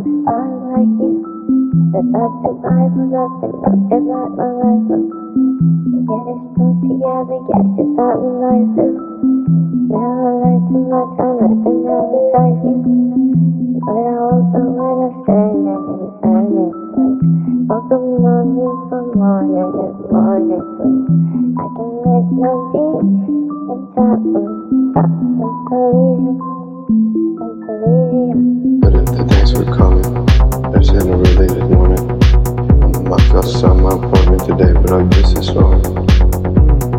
17, I like you. The thought that I and up and like my life. Get it put together, guess it's not what life do. Never learned too much, I'm nothing now beside you. But I up when I stand and it's burning. Woke up morning morning. I can make no deep and top top of believing. But if days were coming, there's in a related morning. I'm not outside my apartment today, but I guess it's wrong.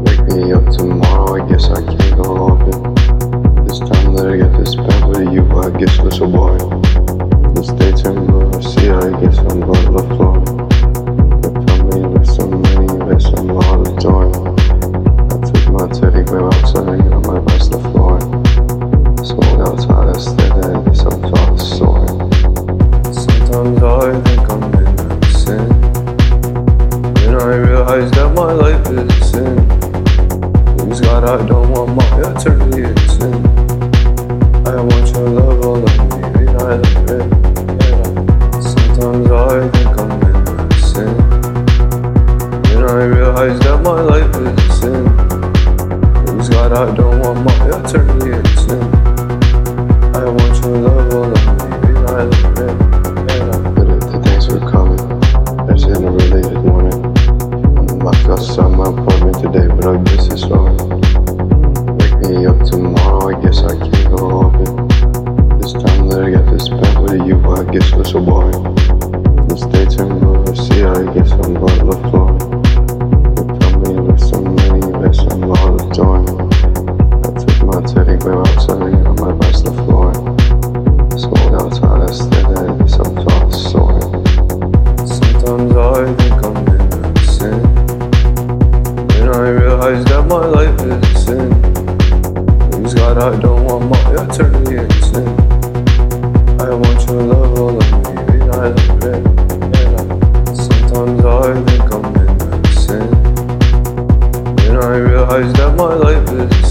Wake me up tomorrow, I guess I can't go open. This time that I get to spend with you, I guess was so boring. This day turned blue, I see, I guess I'm on the floor. Sin. Please God, I don't want my eternity in sin. I want your love all of me, and I live it. Sometimes I think I'm in sin. Then I realize that my life is a sin. Please God, I don't want my eternity in sin. that my life is.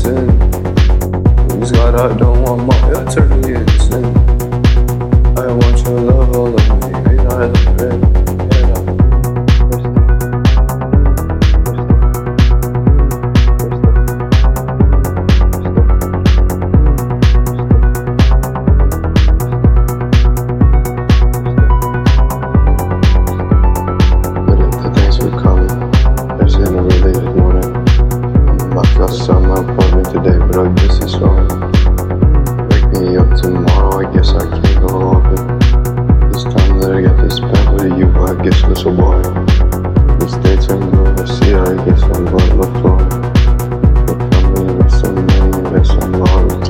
but I guess it's all. Wake me up tomorrow, I guess I can't go on it. This time that I get to spend with you, I guess it's a while. These dates I'm gonna see, I guess I'm gonna look for. But I'm gonna miss some I'm some love,